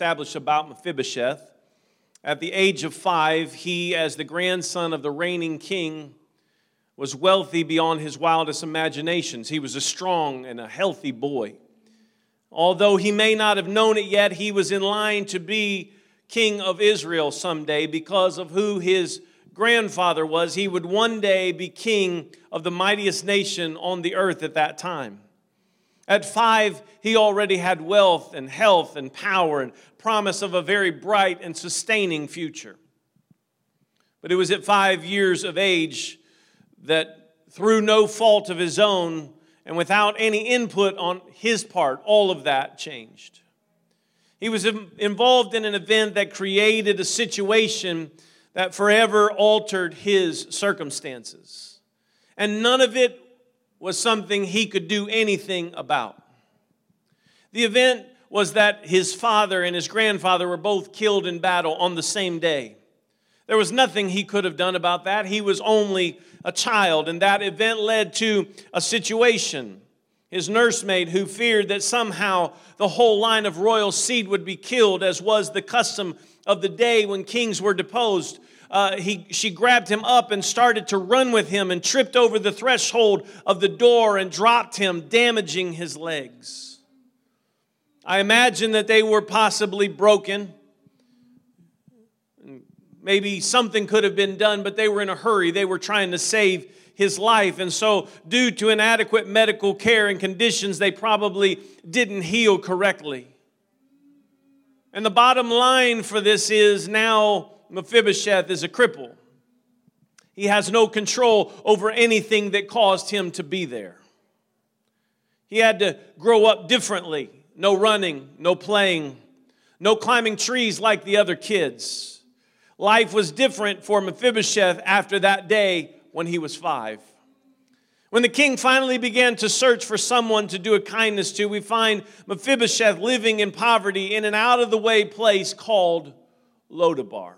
about Mephibosheth. At the age of five, he, as the grandson of the reigning king, was wealthy beyond his wildest imaginations. He was a strong and a healthy boy. Although he may not have known it yet, he was in line to be king of Israel someday because of who his grandfather was. He would one day be king of the mightiest nation on the earth at that time. At five, he already had wealth and health and power and promise of a very bright and sustaining future. But it was at five years of age that, through no fault of his own and without any input on his part, all of that changed. He was involved in an event that created a situation that forever altered his circumstances. And none of it was something he could do anything about. The event was that his father and his grandfather were both killed in battle on the same day. There was nothing he could have done about that. He was only a child, and that event led to a situation. His nursemaid, who feared that somehow the whole line of royal seed would be killed, as was the custom of the day when kings were deposed, uh, he, she grabbed him up and started to run with him and tripped over the threshold of the door and dropped him, damaging his legs. I imagine that they were possibly broken. Maybe something could have been done, but they were in a hurry. They were trying to save his life. And so, due to inadequate medical care and conditions, they probably didn't heal correctly. And the bottom line for this is now Mephibosheth is a cripple. He has no control over anything that caused him to be there. He had to grow up differently no running, no playing, no climbing trees like the other kids. Life was different for Mephibosheth after that day when he was five. When the king finally began to search for someone to do a kindness to, we find Mephibosheth living in poverty in an out of the way place called Lodabar.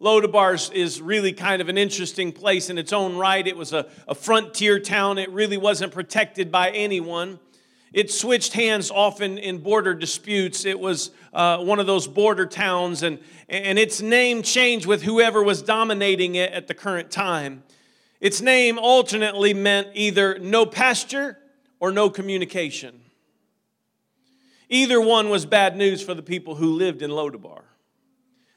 Lodabar is really kind of an interesting place in its own right. It was a, a frontier town, it really wasn't protected by anyone. It switched hands often in border disputes. It was uh, one of those border towns, and, and its name changed with whoever was dominating it at the current time. Its name alternately meant either no pasture or no communication. Either one was bad news for the people who lived in Lodabar.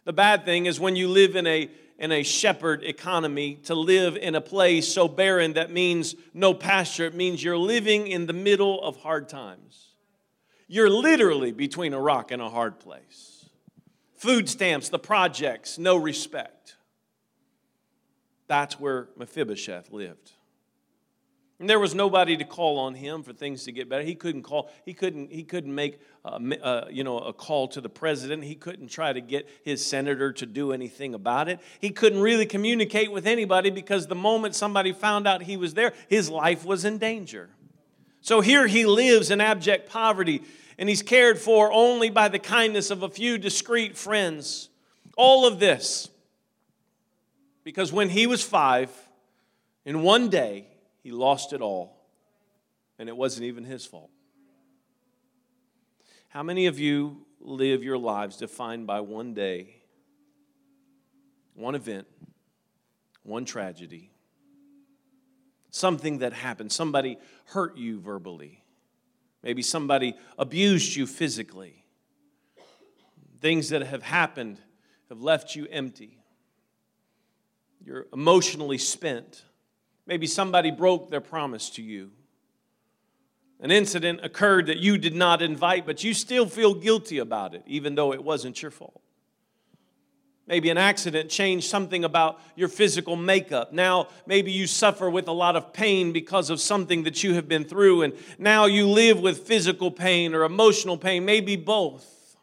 The bad thing is when you live in a in a shepherd economy, to live in a place so barren that means no pasture. It means you're living in the middle of hard times. You're literally between a rock and a hard place. Food stamps, the projects, no respect. That's where Mephibosheth lived. And there was nobody to call on him for things to get better. He couldn't call. He couldn't. He couldn't make, uh, uh, you know, a call to the president. He couldn't try to get his senator to do anything about it. He couldn't really communicate with anybody because the moment somebody found out he was there, his life was in danger. So here he lives in abject poverty, and he's cared for only by the kindness of a few discreet friends. All of this because when he was five, in one day he lost it all, and it wasn't even his fault. How many of you live your lives defined by one day, one event, one tragedy, something that happened? Somebody hurt you verbally, maybe somebody abused you physically. Things that have happened have left you empty. You're emotionally spent. Maybe somebody broke their promise to you. An incident occurred that you did not invite, but you still feel guilty about it, even though it wasn't your fault. Maybe an accident changed something about your physical makeup. Now, maybe you suffer with a lot of pain because of something that you have been through, and now you live with physical pain or emotional pain, maybe both.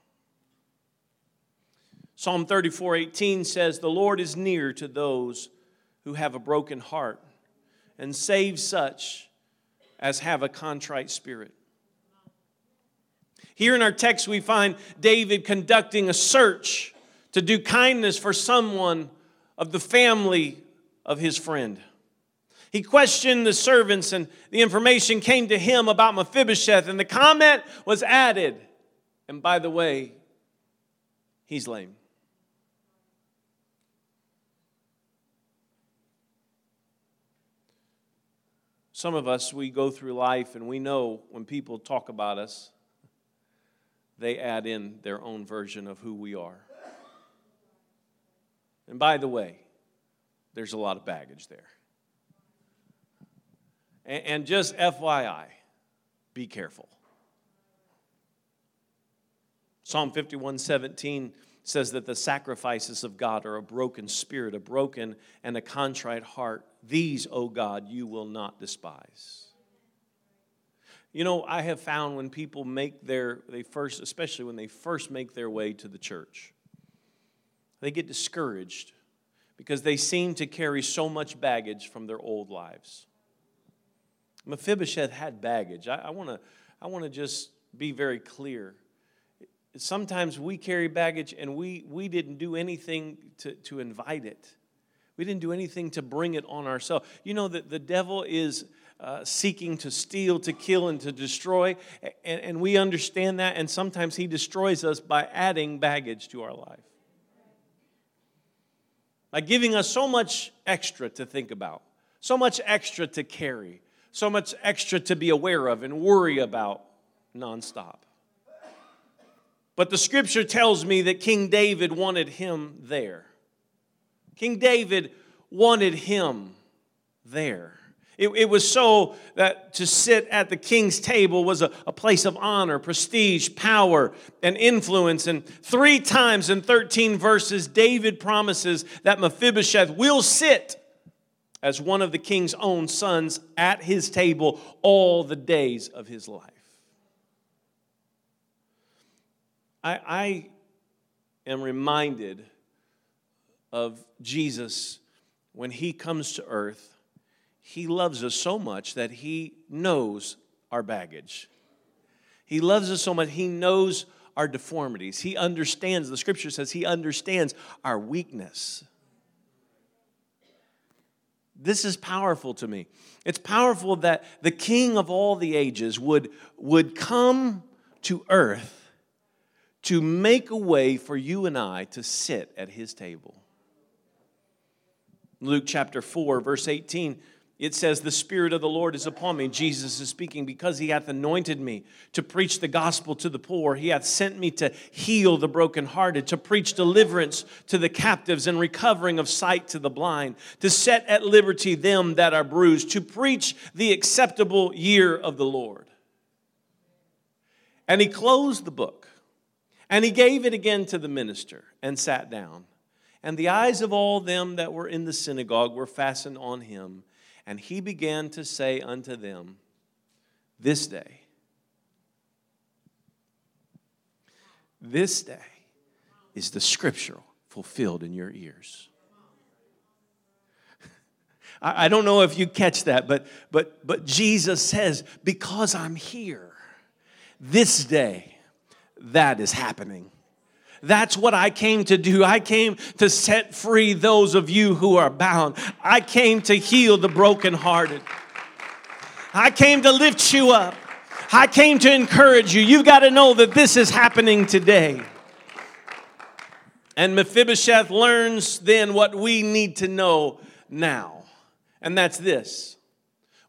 Psalm 34 18 says, The Lord is near to those who have a broken heart and save such as have a contrite spirit. Here in our text, we find David conducting a search to do kindness for someone of the family of his friend. He questioned the servants, and the information came to him about Mephibosheth, and the comment was added. And by the way, he's lame. Some of us, we go through life and we know when people talk about us, they add in their own version of who we are. And by the way, there's a lot of baggage there. And just FYI, be careful. Psalm 51 17 says that the sacrifices of God are a broken spirit, a broken and a contrite heart. These, O God, you will not despise. You know, I have found when people make their, they first, especially when they first make their way to the church, they get discouraged because they seem to carry so much baggage from their old lives. Mephibosheth had baggage. I, I want to just be very clear. Sometimes we carry baggage and we, we didn't do anything to, to invite it. We didn't do anything to bring it on ourselves. You know that the devil is uh, seeking to steal, to kill, and to destroy, and, and we understand that, and sometimes he destroys us by adding baggage to our life. By giving us so much extra to think about, so much extra to carry, so much extra to be aware of and worry about nonstop. But the scripture tells me that King David wanted him there. King David wanted him there. It, it, was so that to sit at the king's table was a, a place of honor, prestige, power, and influence. And three times in 13 verses, David promises that Mephibosheth will sit as one of the king's own sons at his table all the days of his life. I, I am reminded of Jesus when he comes to earth. He loves us so much that he knows our baggage. He loves us so much, he knows our deformities. He understands, the scripture says, he understands our weakness. This is powerful to me. It's powerful that the king of all the ages would, would come to earth to make a way for you and I to sit at his table. Luke chapter 4, verse 18 it says, The Spirit of the Lord is upon me. Jesus is speaking, because he hath anointed me to preach the gospel to the poor. He hath sent me to heal the brokenhearted, to preach deliverance to the captives and recovering of sight to the blind, to set at liberty them that are bruised, to preach the acceptable year of the Lord. And he closed the book, and he gave it again to the minister, and sat down. And the eyes of all them that were in the synagogue were fastened on him. And he began to say unto them, This day, this day is the scripture fulfilled in your ears. I don't know if you catch that, but, but, but Jesus says, Because I'm here, this day, that is happening. That's what I came to do. I came to set free those of you who are bound. I came to heal the brokenhearted. I came to lift you up. I came to encourage you. You've got to know that this is happening today. And Mephibosheth learns then what we need to know now. And that's this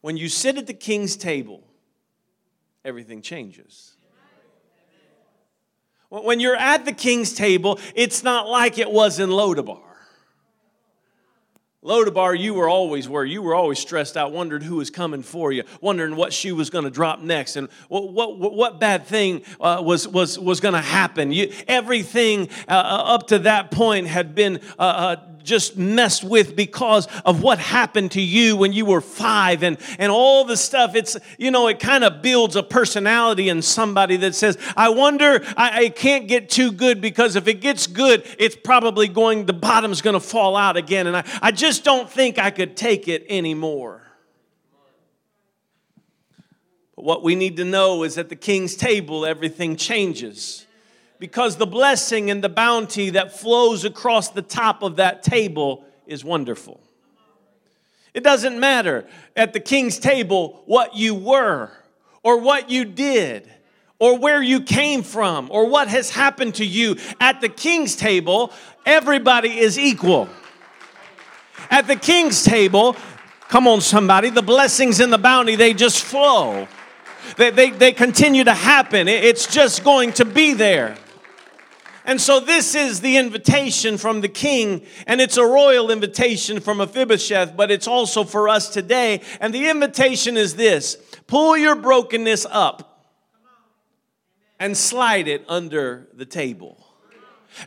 when you sit at the king's table, everything changes. When you're at the king's table, it's not like it was in Lodabar. Lodabar, you were always where you were always stressed out, wondered who was coming for you, wondering what shoe was going to drop next, and what what, what bad thing uh, was was was going to happen. You, everything uh, uh, up to that point had been uh, uh just messed with because of what happened to you when you were five and, and all the stuff. It's, you know, it kind of builds a personality in somebody that says, I wonder, I, I can't get too good because if it gets good, it's probably going, the bottom's going to fall out again. And I, I just don't think I could take it anymore. But what we need to know is at the king's table, everything changes because the blessing and the bounty that flows across the top of that table is wonderful. It doesn't matter at the king's table what you were or what you did or where you came from or what has happened to you. At the king's table, everybody is equal. At the king's table, come on, somebody, the blessings and the bounty, they just flow. They, they, they continue to happen. It's just going to be there. And so, this is the invitation from the king, and it's a royal invitation from Mephibosheth, but it's also for us today. And the invitation is this pull your brokenness up and slide it under the table.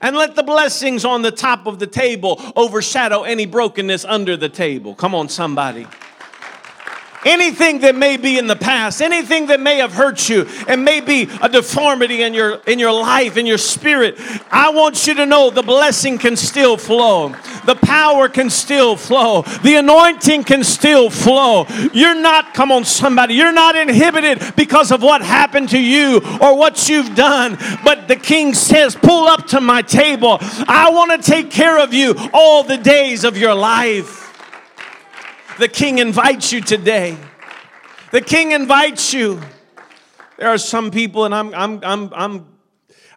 And let the blessings on the top of the table overshadow any brokenness under the table. Come on, somebody anything that may be in the past anything that may have hurt you and may be a deformity in your in your life in your spirit i want you to know the blessing can still flow. The power can still flow. The anointing can still flow. You're not come on somebody you're not inhibited because of what happened to you or what you've done. But the king says pull up to my table. I want to take care of you all the days of your life the king invites you today. The king invites you. There are some people, and I'm, I'm, I'm, I'm,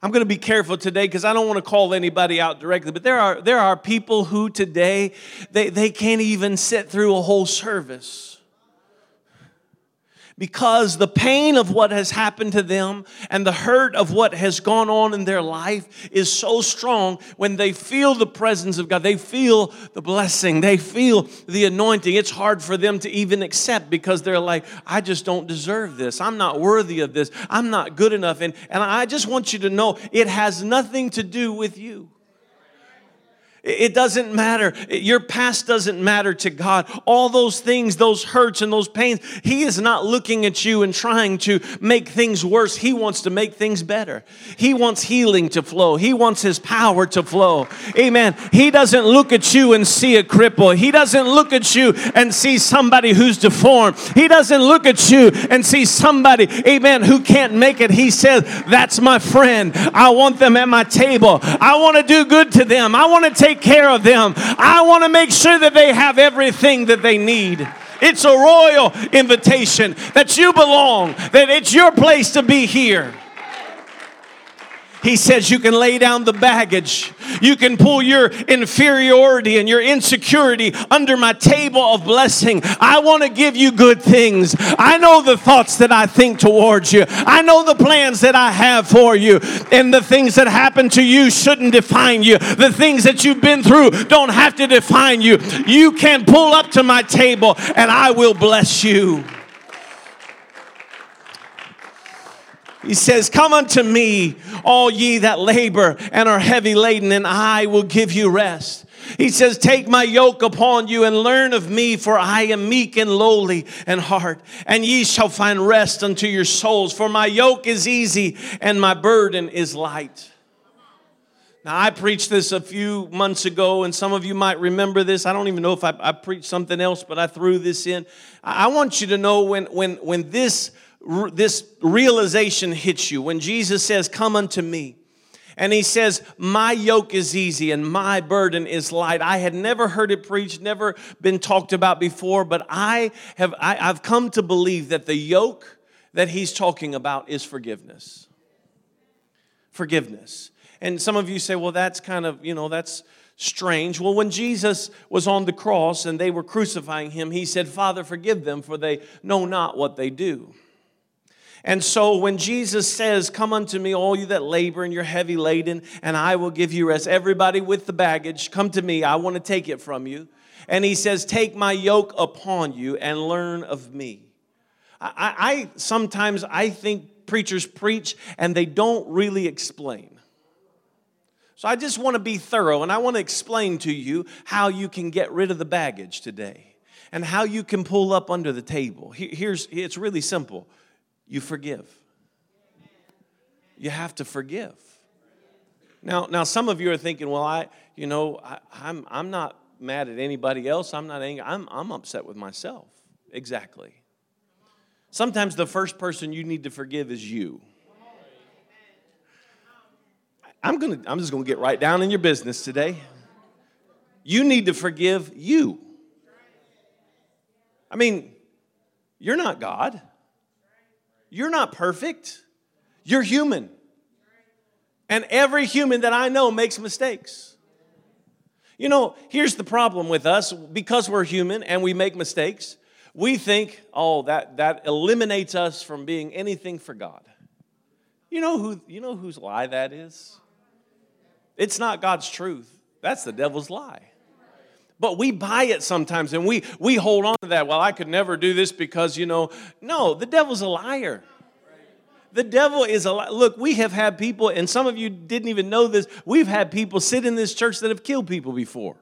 I'm going to be careful today because I don't want to call anybody out directly, but there are, there are people who today, they, they can't even sit through a whole service because the pain of what has happened to them and the hurt of what has gone on in their life is so strong when they feel the presence of God, they feel the blessing, they feel the anointing. It's hard for them to even accept because they're like, I just don't deserve this. I'm not worthy of this. I'm not good enough. And, and I just want you to know it has nothing to do with you. It doesn't matter. Your past doesn't matter to God. All those things, those hurts and those pains, He is not looking at you and trying to make things worse. He wants to make things better. He wants healing to flow. He wants His power to flow. Amen. He doesn't look at you and see a cripple. He doesn't look at you and see somebody who's deformed. He doesn't look at you and see somebody, amen, who can't make it. He says, That's my friend. I want them at my table. I want to do good to them. I want to take take care of them. I want to make sure that they have everything that they need. It's a royal invitation that you belong, that it's your place to be here. He says you can lay down the baggage. You can pull your inferiority and your insecurity under my table of blessing. I want to give you good things. I know the thoughts that I think towards you. I know the plans that I have for you. And the things that happen to you shouldn't define you. The things that you've been through don't have to define you. You can pull up to my table and I will bless you. He says, Come unto me, all ye that labor and are heavy laden, and I will give you rest. He says, Take my yoke upon you and learn of me, for I am meek and lowly in heart, and ye shall find rest unto your souls. For my yoke is easy and my burden is light. Now, I preached this a few months ago, and some of you might remember this. I don't even know if I, I preached something else, but I threw this in. I want you to know when, when, when this this realization hits you when Jesus says, Come unto me. And he says, My yoke is easy and my burden is light. I had never heard it preached, never been talked about before, but I have I, I've come to believe that the yoke that he's talking about is forgiveness. Forgiveness. And some of you say, well, that's kind of, you know, that's strange. Well, when Jesus was on the cross and they were crucifying him, he said, Father, forgive them, for they know not what they do. And so when Jesus says, Come unto me, all you that labor and you're heavy laden, and I will give you rest, everybody with the baggage, come to me, I want to take it from you. And he says, Take my yoke upon you and learn of me. I, I sometimes I think preachers preach and they don't really explain. So I just want to be thorough and I want to explain to you how you can get rid of the baggage today and how you can pull up under the table. Here's it's really simple you forgive. You have to forgive. Now, now some of you are thinking, well, I, you know, I, I'm, I'm not mad at anybody else. I'm not angry. I'm, I'm upset with myself. Exactly. Sometimes the first person you need to forgive is you. I'm gonna, I'm just gonna get right down in your business today. You need to forgive you. I mean, you're not God. You're not perfect. You're human. And every human that I know makes mistakes. You know, here's the problem with us because we're human and we make mistakes, we think, oh, that, that eliminates us from being anything for God. You know, who, you know whose lie that is? It's not God's truth, that's the devil's lie. But we buy it sometimes and we, we hold on to that. Well, I could never do this because, you know, no, the devil's a liar. The devil is a look. We have had people, and some of you didn't even know this. We've had people sit in this church that have killed people before.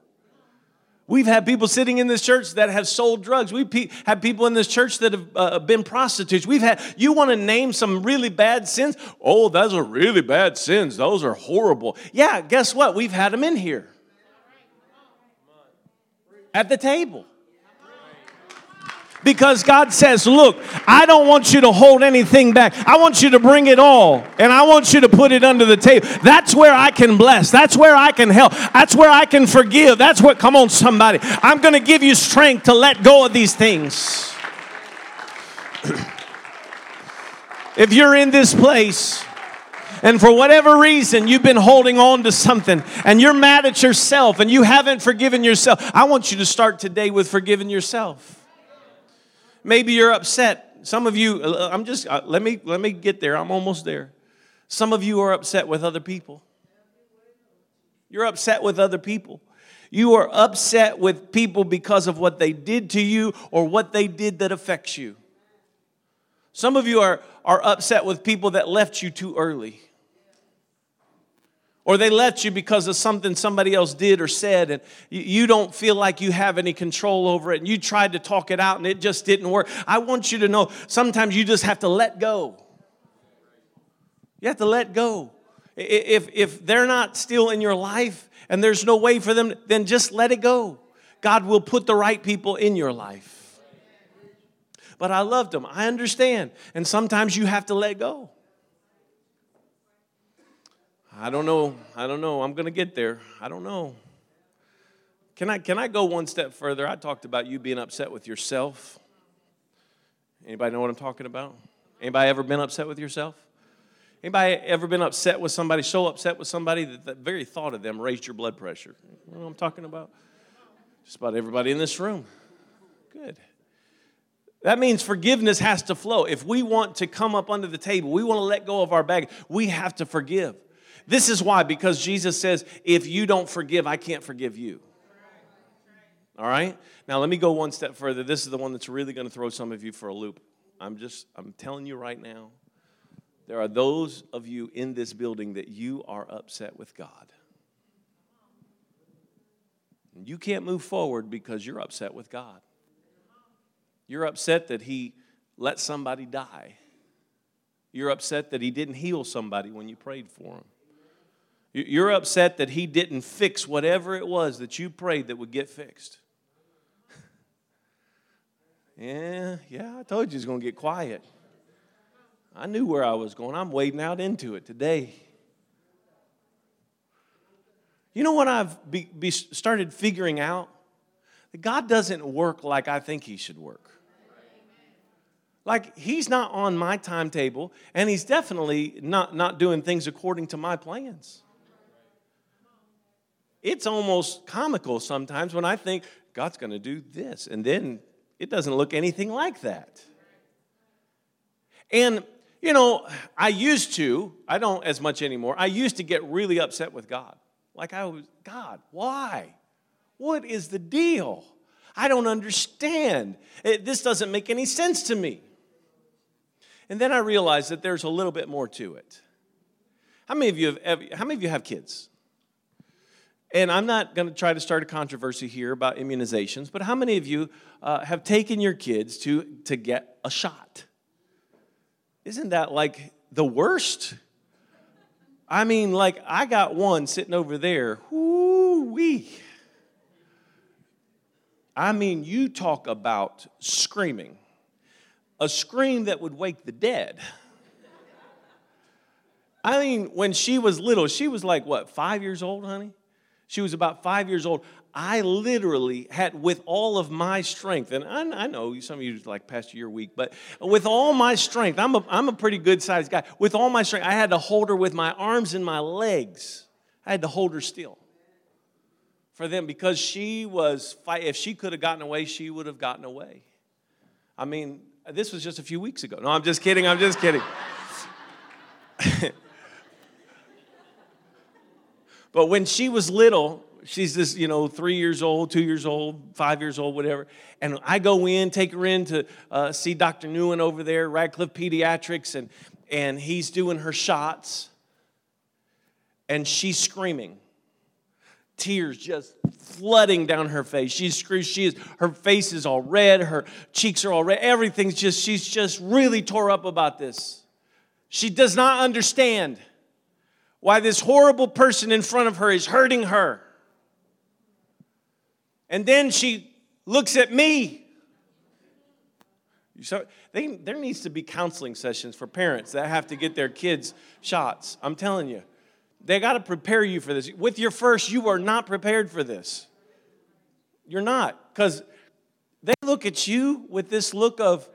We've had people sitting in this church that have sold drugs. We've pe- had people in this church that have uh, been prostitutes. We've had, you want to name some really bad sins? Oh, those are really bad sins. Those are horrible. Yeah, guess what? We've had them in here at the table. Because God says, Look, I don't want you to hold anything back. I want you to bring it all and I want you to put it under the table. That's where I can bless. That's where I can help. That's where I can forgive. That's what, come on, somebody. I'm going to give you strength to let go of these things. if you're in this place, and for whatever reason you've been holding on to something and you're mad at yourself and you haven't forgiven yourself, I want you to start today with forgiving yourself. Maybe you're upset. Some of you, uh, I'm just, uh, let me, let me get there. I'm almost there. Some of you are upset with other people. You're upset with other people. You are upset with people because of what they did to you or what they did that affects you. Some of you are, are upset with people that left you too early or they left you because of something somebody else did or said and you don't feel like you have any control over it and you tried to talk it out and it just didn't work. I want you to know sometimes you just have to let go. You have to let go. If, if they're not still in your life and there's no way for them then just let it go. God will put the right people in your life. But i loved them i understand. And sometimes you have to let go I don't know. I don't know. I'm going to get there. I don't know. Can I, can I go one step further? I talked about you being upset with yourself. Anybody know what I'm talking about? Anybody ever been upset with yourself? Anybody ever been upset with somebody, so upset with somebody that the very thought of them raised your blood pressure? You know what I'm talking about? Just about everybody in this room. Good. That means forgiveness has to flow. If we want to come up under the table, we want to let go of our bag, we have to forgive. This is why, because Jesus says, if you don't forgive, I can't forgive you. All right? Now, let me go one step further. This is the one that's really going to throw some of you for a loop. I'm just, I'm telling you right now, there are those of you in this building that you are upset with God. You can't move forward because you're upset with God. You're upset that He let somebody die. You're upset that He didn't heal somebody when you prayed for Him. You're upset that he didn't fix whatever it was that you prayed that would get fixed. yeah, yeah, I told you it's going to get quiet. I knew where I was going. I'm wading out into it today. You know what I've be, be started figuring out? That God doesn't work like I think He should work. Like He's not on my timetable, and He's definitely not, not doing things according to my plans. It's almost comical sometimes when I think God's going to do this, and then it doesn't look anything like that. And, you know, I used to, I don't as much anymore, I used to get really upset with God. Like I was, God, why? What is the deal? I don't understand. It, this doesn't make any sense to me. And then I realized that there's a little bit more to it. How many of you have, how many of you have kids? And I'm not going to try to start a controversy here about immunizations, but how many of you uh, have taken your kids to, to get a shot? Isn't that like the worst? I mean, like, I got one sitting over there. Whoo wee. I mean, you talk about screaming. A scream that would wake the dead. I mean, when she was little, she was like, what, five years old, honey? She was about five years old. I literally had, with all of my strength, and I, I know some of you like, Pastor, you're weak, but with all my strength, I'm a, I'm a pretty good sized guy. With all my strength, I had to hold her with my arms and my legs. I had to hold her still for them because she was, fight, if she could have gotten away, she would have gotten away. I mean, this was just a few weeks ago. No, I'm just kidding. I'm just kidding. but when she was little, she's this, you know, three years old, two years old, five years old, whatever. And I go in, take her in to uh, see Dr. Newen over there, Radcliff Pediatrics, and, and he's doing her shots. And she's screaming. Tears just flooding down her face. She's screaming, she is, her face is all red, her cheeks are all red. Everything's just, she's just really tore up about this. She does not understand why this horrible person in front of her is hurting her. And then she looks at me. So they, there needs to be counseling sessions for parents that have to get their kids shots. I'm telling you, they got to prepare you for this. With your first, you are not prepared for this. You're not, because they look at you with this look of,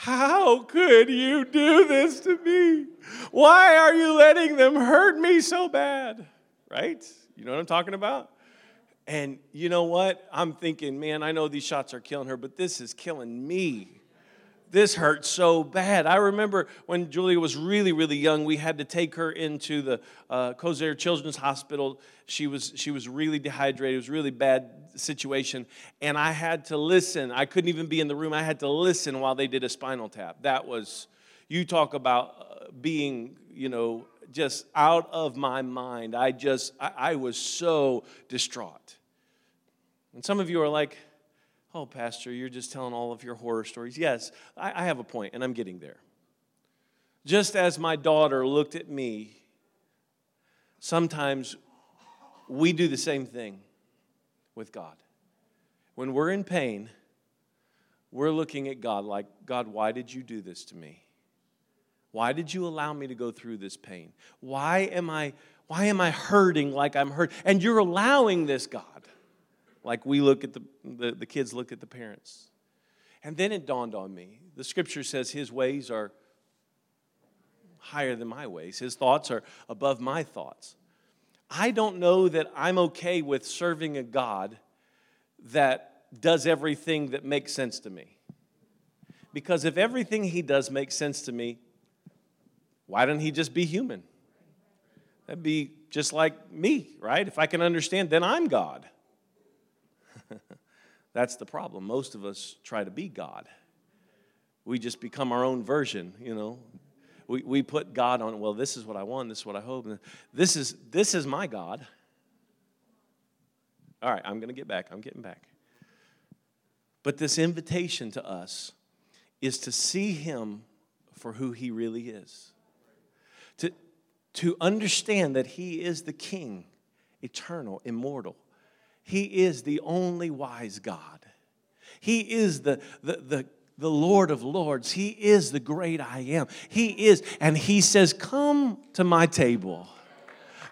how could you do this to me? Why are you letting them hurt me so bad? Right? You know what I'm talking about? And you know what? I'm thinking, man, I know these shots are killing her, but this is killing me. This hurts so bad. I remember when Julia was really, really young, we had to take her into the uh, Kosair Children's Hospital. She was, she was really dehydrated. It was really bad situation. And I had to listen. I couldn't even be in the room. I had to listen while they did a spinal tap. That was, you talk about uh, being, you know, just out of my mind. I just, I, I was so distraught. And some of you are like, oh, Pastor, you're just telling all of your horror stories. Yes, I, I have a point, and I'm getting there. Just as my daughter looked at me, sometimes we do the same thing with God. When we're in pain, we're looking at God like, God, why did you do this to me? Why did you allow me to go through this pain? Why am I why am I hurting like I'm hurt? And you're allowing this, God like we look at the, the, the kids look at the parents. And then it dawned on me the scripture says his ways are higher than my ways, his thoughts are above my thoughts. I don't know that I'm okay with serving a God that does everything that makes sense to me. Because if everything he does makes sense to me, why don't he just be human? That'd be just like me, right? If I can understand, then I'm God. That's the problem. Most of us try to be God. We just become our own version, you know. We, we put God on, well, this is what I want, this is what I hope. This is, this is my God. All right, I'm going to get back. I'm getting back. But this invitation to us is to see Him for who He really is, to, to understand that He is the King, eternal, immortal he is the only wise God. He is the, the, the, the Lord of Lords. He is the great I am. He is, and He says, Come to my table.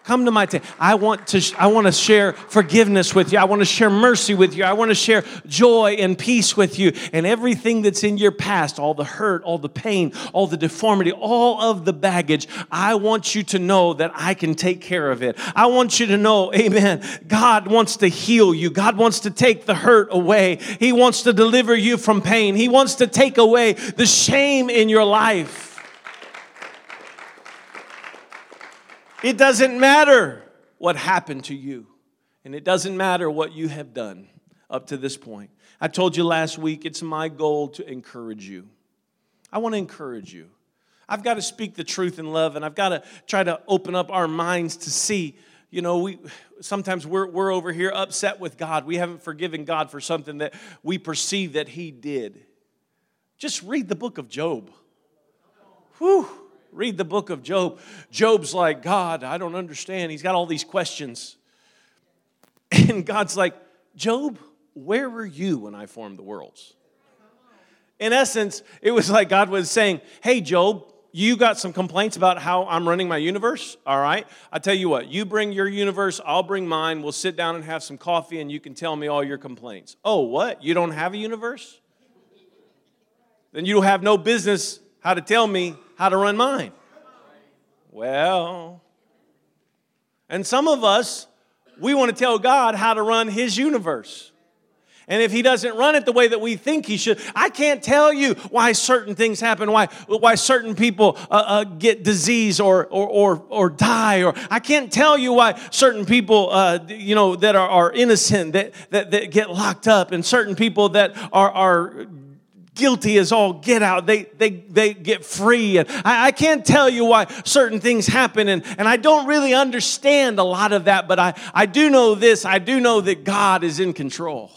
Come to my table. I want to I want to share forgiveness with you. I want to share mercy with you. I want to share joy and peace with you. And everything that's in your past, all the hurt, all the pain, all the deformity, all of the baggage, I want you to know that I can take care of it. I want you to know, amen. God wants to heal you. God wants to take the hurt away. He wants to deliver you from pain. He wants to take away the shame in your life. It doesn't matter what happened to you, and it doesn't matter what you have done up to this point. I told you last week it's my goal to encourage you. I want to encourage you. I've got to speak the truth in love, and I've got to try to open up our minds to see. You know, we sometimes we're, we're over here upset with God. We haven't forgiven God for something that we perceive that He did. Just read the book of Job. Whew. Read the book of Job. Job's like, God, I don't understand. He's got all these questions. And God's like, Job, where were you when I formed the worlds? In essence, it was like God was saying, Hey, Job, you got some complaints about how I'm running my universe? All right. I tell you what, you bring your universe, I'll bring mine. We'll sit down and have some coffee and you can tell me all your complaints. Oh, what? You don't have a universe? Then you have no business how to tell me how to run mine. Well, and some of us, we want to tell God how to run his universe. And if he doesn't run it the way that we think he should, I can't tell you why certain things happen, why, why certain people uh, uh, get disease or, or, or, or die, or I can't tell you why certain people, uh, you know, that are, are innocent, that, that, that get locked up, and certain people that are, are guilty as all get out. They, they, they get free. And I, I, can't tell you why certain things happen. And, and I don't really understand a lot of that, but I, I do know this I do know that God is in control.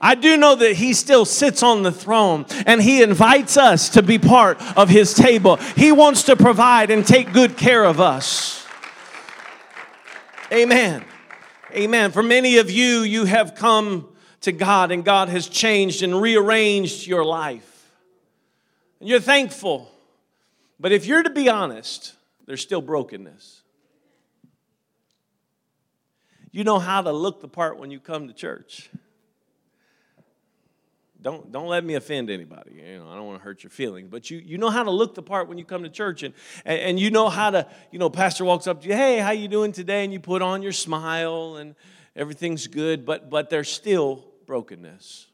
I do know that He still sits on the throne and He invites us to be part of His table. He wants to provide and take good care of us. Amen. Amen. For many of you, you have come to God and God has changed and rearranged your life. And you're thankful. But if you're to be honest, there's still brokenness. You know how to look the part when you come to church don't don't let me offend anybody you know i don't want to hurt your feelings but you you know how to look the part when you come to church and, and and you know how to you know pastor walks up to you hey how you doing today and you put on your smile and everything's good but but there's still brokenness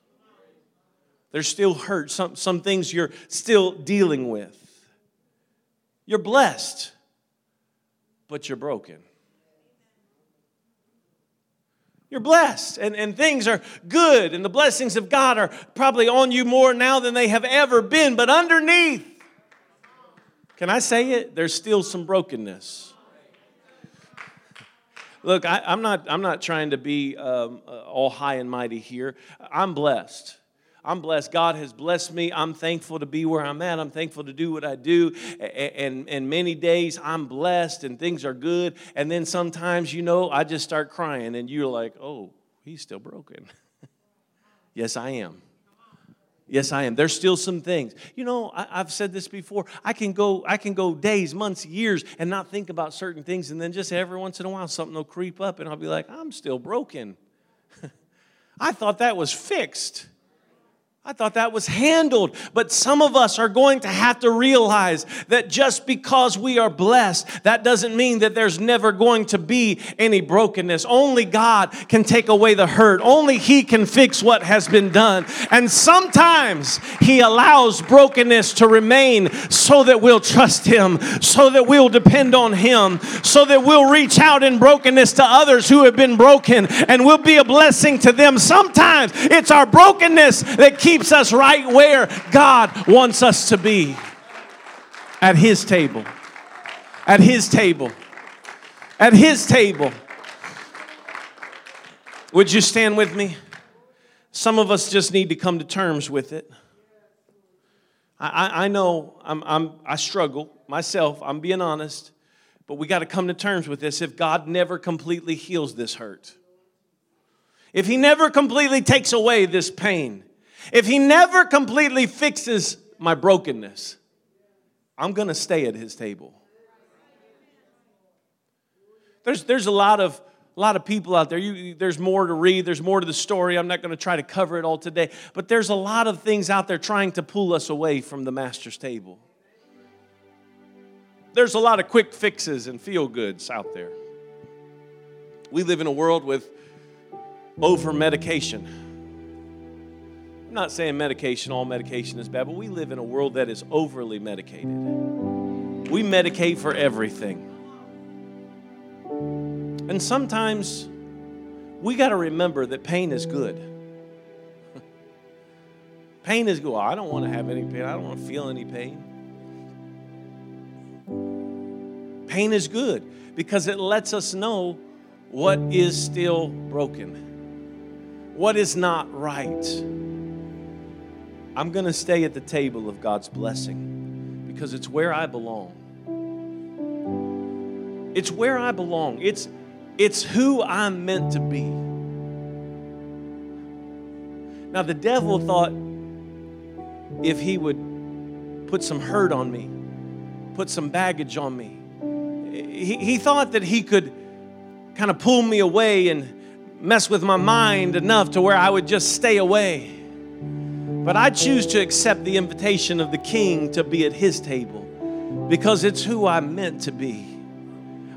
there's still hurt some some things you're still dealing with you're blessed but you're broken you're blessed and, and things are good, and the blessings of God are probably on you more now than they have ever been. But underneath, can I say it? There's still some brokenness. Look, I, am not, I'm not trying to be um, uh, all high and mighty here. I'm blessed. I'm blessed. God has blessed me. I'm thankful to be where I'm at. I'm thankful to do what I do. And, and many days I'm blessed and things are good. And then sometimes, you know, I just start crying and you're like, oh, he's still broken. yes, I am. Yes, I am. There's still some things. You know, I, have said this before. I can go, I can go days, months, years, and not think about certain things, and then just every once in a while something will creep up, and I'll be like, I'm still broken. I thought that was fixed. I thought that was handled, but some of us are going to have to realize that just because we are blessed, that doesn't mean that there's never going to be any brokenness. Only God can take away the hurt, only He can fix what has been done. And sometimes He allows brokenness to remain so that we'll trust Him, so that we'll depend on Him, so that we'll reach out in brokenness to others who have been broken and we'll be a blessing to them. Sometimes it's our brokenness that keeps keeps us right where God wants us to be at His table. At His table. At His table. Would you stand with me? Some of us just need to come to terms with it. I, I, know I'm, I'm, I struggle myself, I'm being honest, but we got to come to terms with this if God never completely heals this hurt. If He never completely takes away this pain, if he never completely fixes my brokenness, I'm going to stay at his table. There's, there's a lot of lot of people out there. You, there's more to read, there's more to the story. I'm not going to try to cover it all today, but there's a lot of things out there trying to pull us away from the master's table. There's a lot of quick fixes and feel goods out there. We live in a world with over medication. I'm not saying medication, all medication is bad, but we live in a world that is overly medicated. We medicate for everything. And sometimes we got to remember that pain is good. pain is good. Well, I don't want to have any pain. I don't want to feel any pain. Pain is good because it lets us know what is still broken, what is not right. I'm going to stay at the table of God's blessing because it's where I belong. It's where I belong. It's, it's who I'm meant to be. Now, the devil thought if he would put some hurt on me, put some baggage on me. He, he thought that he could kind of pull me away and mess with my mind enough to where I would just stay away. But I choose to accept the invitation of the king to be at his table because it's who I'm meant to be.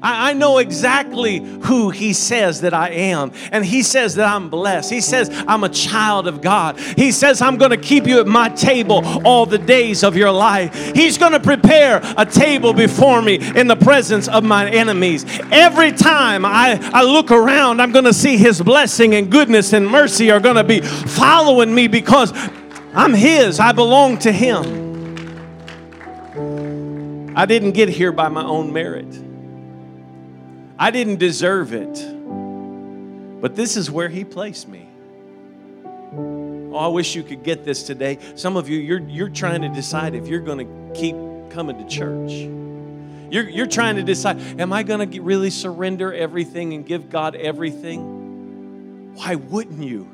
I, know exactly who He says that I am. And He says that I'm blessed. He says I'm a child of God. He says I'm going to keep you at my table all the days of your life. He's going to prepare a table before me in the presence of my enemies. Every time I, I look around, I'm going to see His blessing and goodness and mercy are going to be following me because I'm His. I belong to Him. I didn't get here by my own merit. I didn't deserve it. But this is where He placed me. Oh, I wish you could get this today. Some of you, you're, you're trying to decide if you're going to keep coming to church. You're, you're trying to decide, am I going to really surrender everything and give God everything? Why wouldn't you?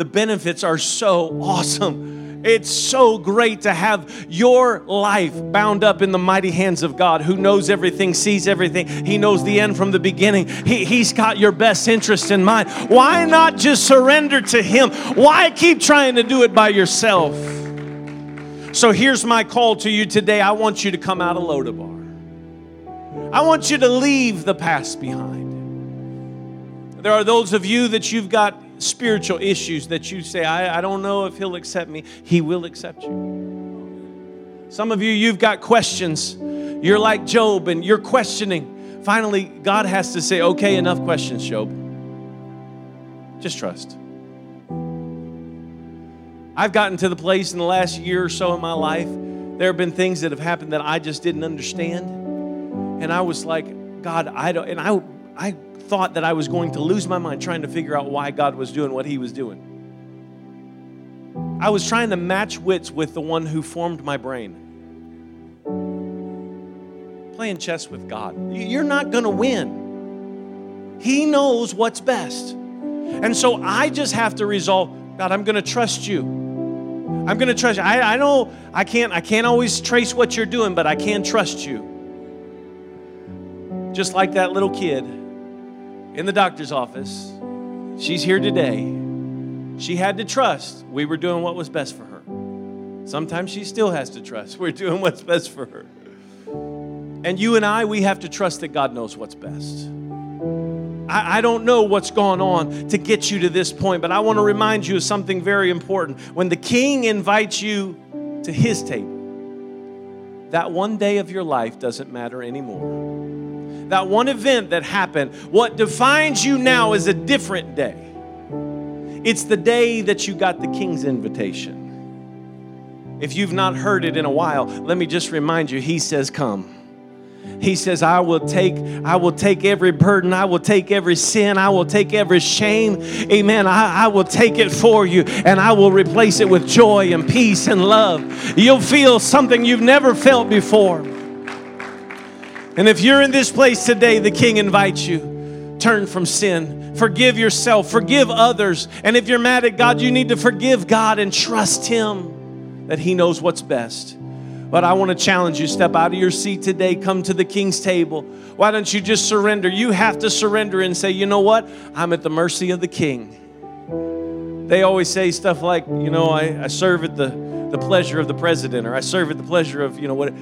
The benefits are so awesome. It's so great to have your life bound up in the mighty hands of God who knows everything, sees everything. He knows the end from the beginning. He, he's got your best interest in mind. Why not just surrender to Him? Why keep trying to do it by yourself? So here's my call to you today. I want you to come out of Lodebar. I want you to leave the past behind. There are those of you that you've got spiritual issues that you say, I, I don't know if he'll accept me. He will accept you. Some of you, you've got questions. You're like Job and you're questioning. Finally, God has to say, okay, enough questions, Job. Just trust. I've gotten to the place in the last year or so in my life, there have been things that have happened that I just didn't understand. And I was like, God, I don't, and I, I thought that I was going to lose my mind trying to figure out why God was doing what He was doing. I was trying to match wits with the one who formed my brain. Playing chess with God. You're not going to win. He knows what's best. And so I just have to resolve God, I'm going to trust you. I'm going to trust you. I, I know I can't, I can't always trace what you're doing, but I can trust you. Just like that little kid in the doctor's office. She's here today. She had to trust we were doing what was best for her. Sometimes she still has to trust we're doing what's best for her. And you and I, we have to trust that God knows what's best. I, don't know what's gone on to get you to this point, but I want to remind you of something very important. When the king invites you to his table, that one day of your life doesn't matter anymore that one event that happened, what defines you now is a different day. It's the day that you got the king's invitation. If you've not heard it in a while, let me just remind you, he says, Come. He says, I will take, I will take every burden, I will take every sin, I will take every shame. Amen. I, I will take it for you and I will replace it with joy and peace and love. You'll feel something you've never felt before. And if you're in this place today, the King invites you. Turn from sin. Forgive yourself. Forgive others. And if you're mad at God, you need to forgive God and trust Him that He knows what's best. But I want to challenge you step out of your seat today, come to the King's table. Why don't you just surrender? You have to surrender and say, you know what? I'm at the mercy of the King. They always say stuff like, you know, I, I serve at the, the pleasure of the president, or I serve at the pleasure of, you know, what.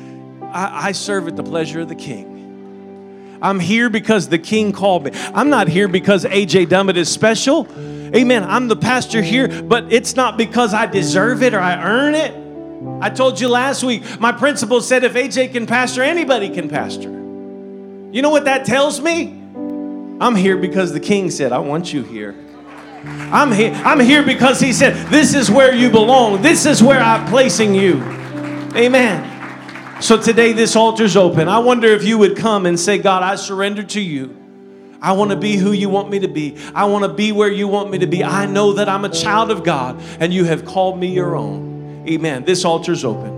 I, I serve at the pleasure of the king. I'm here because the king called me. I'm not here because AJ Dummett is special. Amen. I'm the pastor here, but it's not because I deserve it or I earn it. I told you last week, my principal said if AJ can pastor, anybody can pastor. You know what that tells me? I'm here because the king said, I want you here. I'm here, I'm here because he said, This is where you belong. This is where I'm placing you. Amen. So today, this altar's open. I wonder if you would come and say, God, I surrender to you. I want to be who you want me to be. I want to be where you want me to be. I know that I'm a child of God and you have called me your own. Amen. This altar's open.